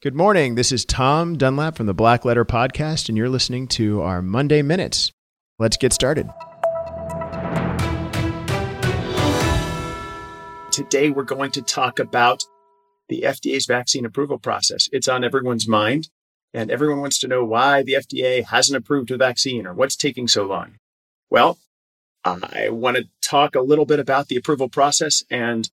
Good morning. This is Tom Dunlap from the Black Letter Podcast, and you're listening to our Monday Minutes. Let's get started. Today, we're going to talk about the FDA's vaccine approval process. It's on everyone's mind, and everyone wants to know why the FDA hasn't approved a vaccine or what's taking so long. Well, I want to talk a little bit about the approval process and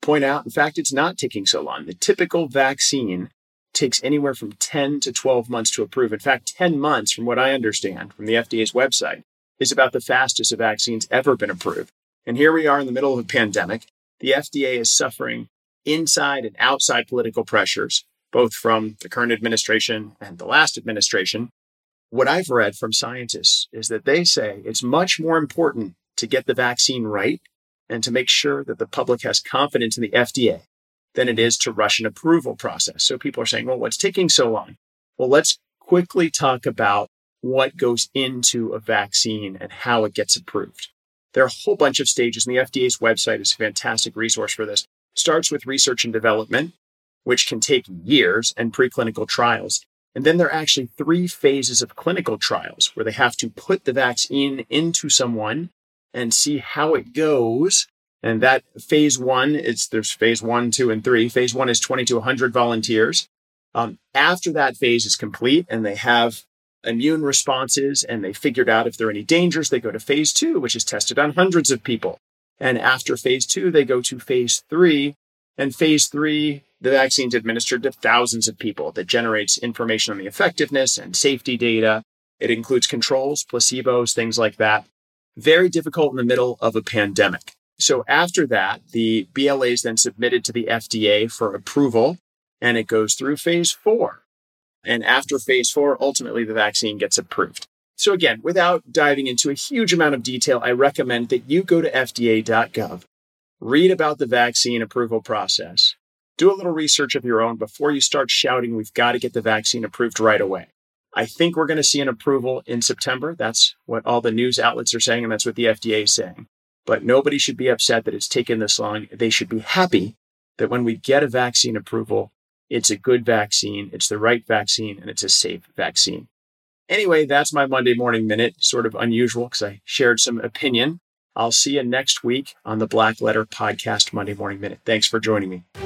point out, in fact, it's not taking so long. The typical vaccine takes anywhere from 10 to 12 months to approve. In fact, 10 months, from what I understand from the FDA's website, is about the fastest a vaccine's ever been approved. And here we are in the middle of a pandemic. The FDA is suffering inside and outside political pressures, both from the current administration and the last administration. What I've read from scientists is that they say it's much more important to get the vaccine right and to make sure that the public has confidence in the FDA than it is to rush an approval process. So people are saying, well, what's taking so long? Well, let's quickly talk about what goes into a vaccine and how it gets approved. There are a whole bunch of stages, and the FDA's website is a fantastic resource for this. It starts with research and development, which can take years, and preclinical trials. And then there are actually three phases of clinical trials where they have to put the vaccine into someone and see how it goes and that phase one, it's there's phase one, two, and three. Phase one is 20 to 100 volunteers. Um, after that phase is complete and they have immune responses and they figured out if there are any dangers, they go to phase two, which is tested on hundreds of people. And after phase two, they go to phase three. And phase three, the vaccine's administered to thousands of people that generates information on the effectiveness and safety data. It includes controls, placebos, things like that. Very difficult in the middle of a pandemic. So after that, the BLA is then submitted to the FDA for approval and it goes through phase four. And after phase four, ultimately the vaccine gets approved. So again, without diving into a huge amount of detail, I recommend that you go to FDA.gov, read about the vaccine approval process, do a little research of your own before you start shouting, we've got to get the vaccine approved right away. I think we're going to see an approval in September. That's what all the news outlets are saying, and that's what the FDA is saying. But nobody should be upset that it's taken this long. They should be happy that when we get a vaccine approval, it's a good vaccine, it's the right vaccine, and it's a safe vaccine. Anyway, that's my Monday morning minute, sort of unusual because I shared some opinion. I'll see you next week on the Black Letter Podcast Monday Morning Minute. Thanks for joining me.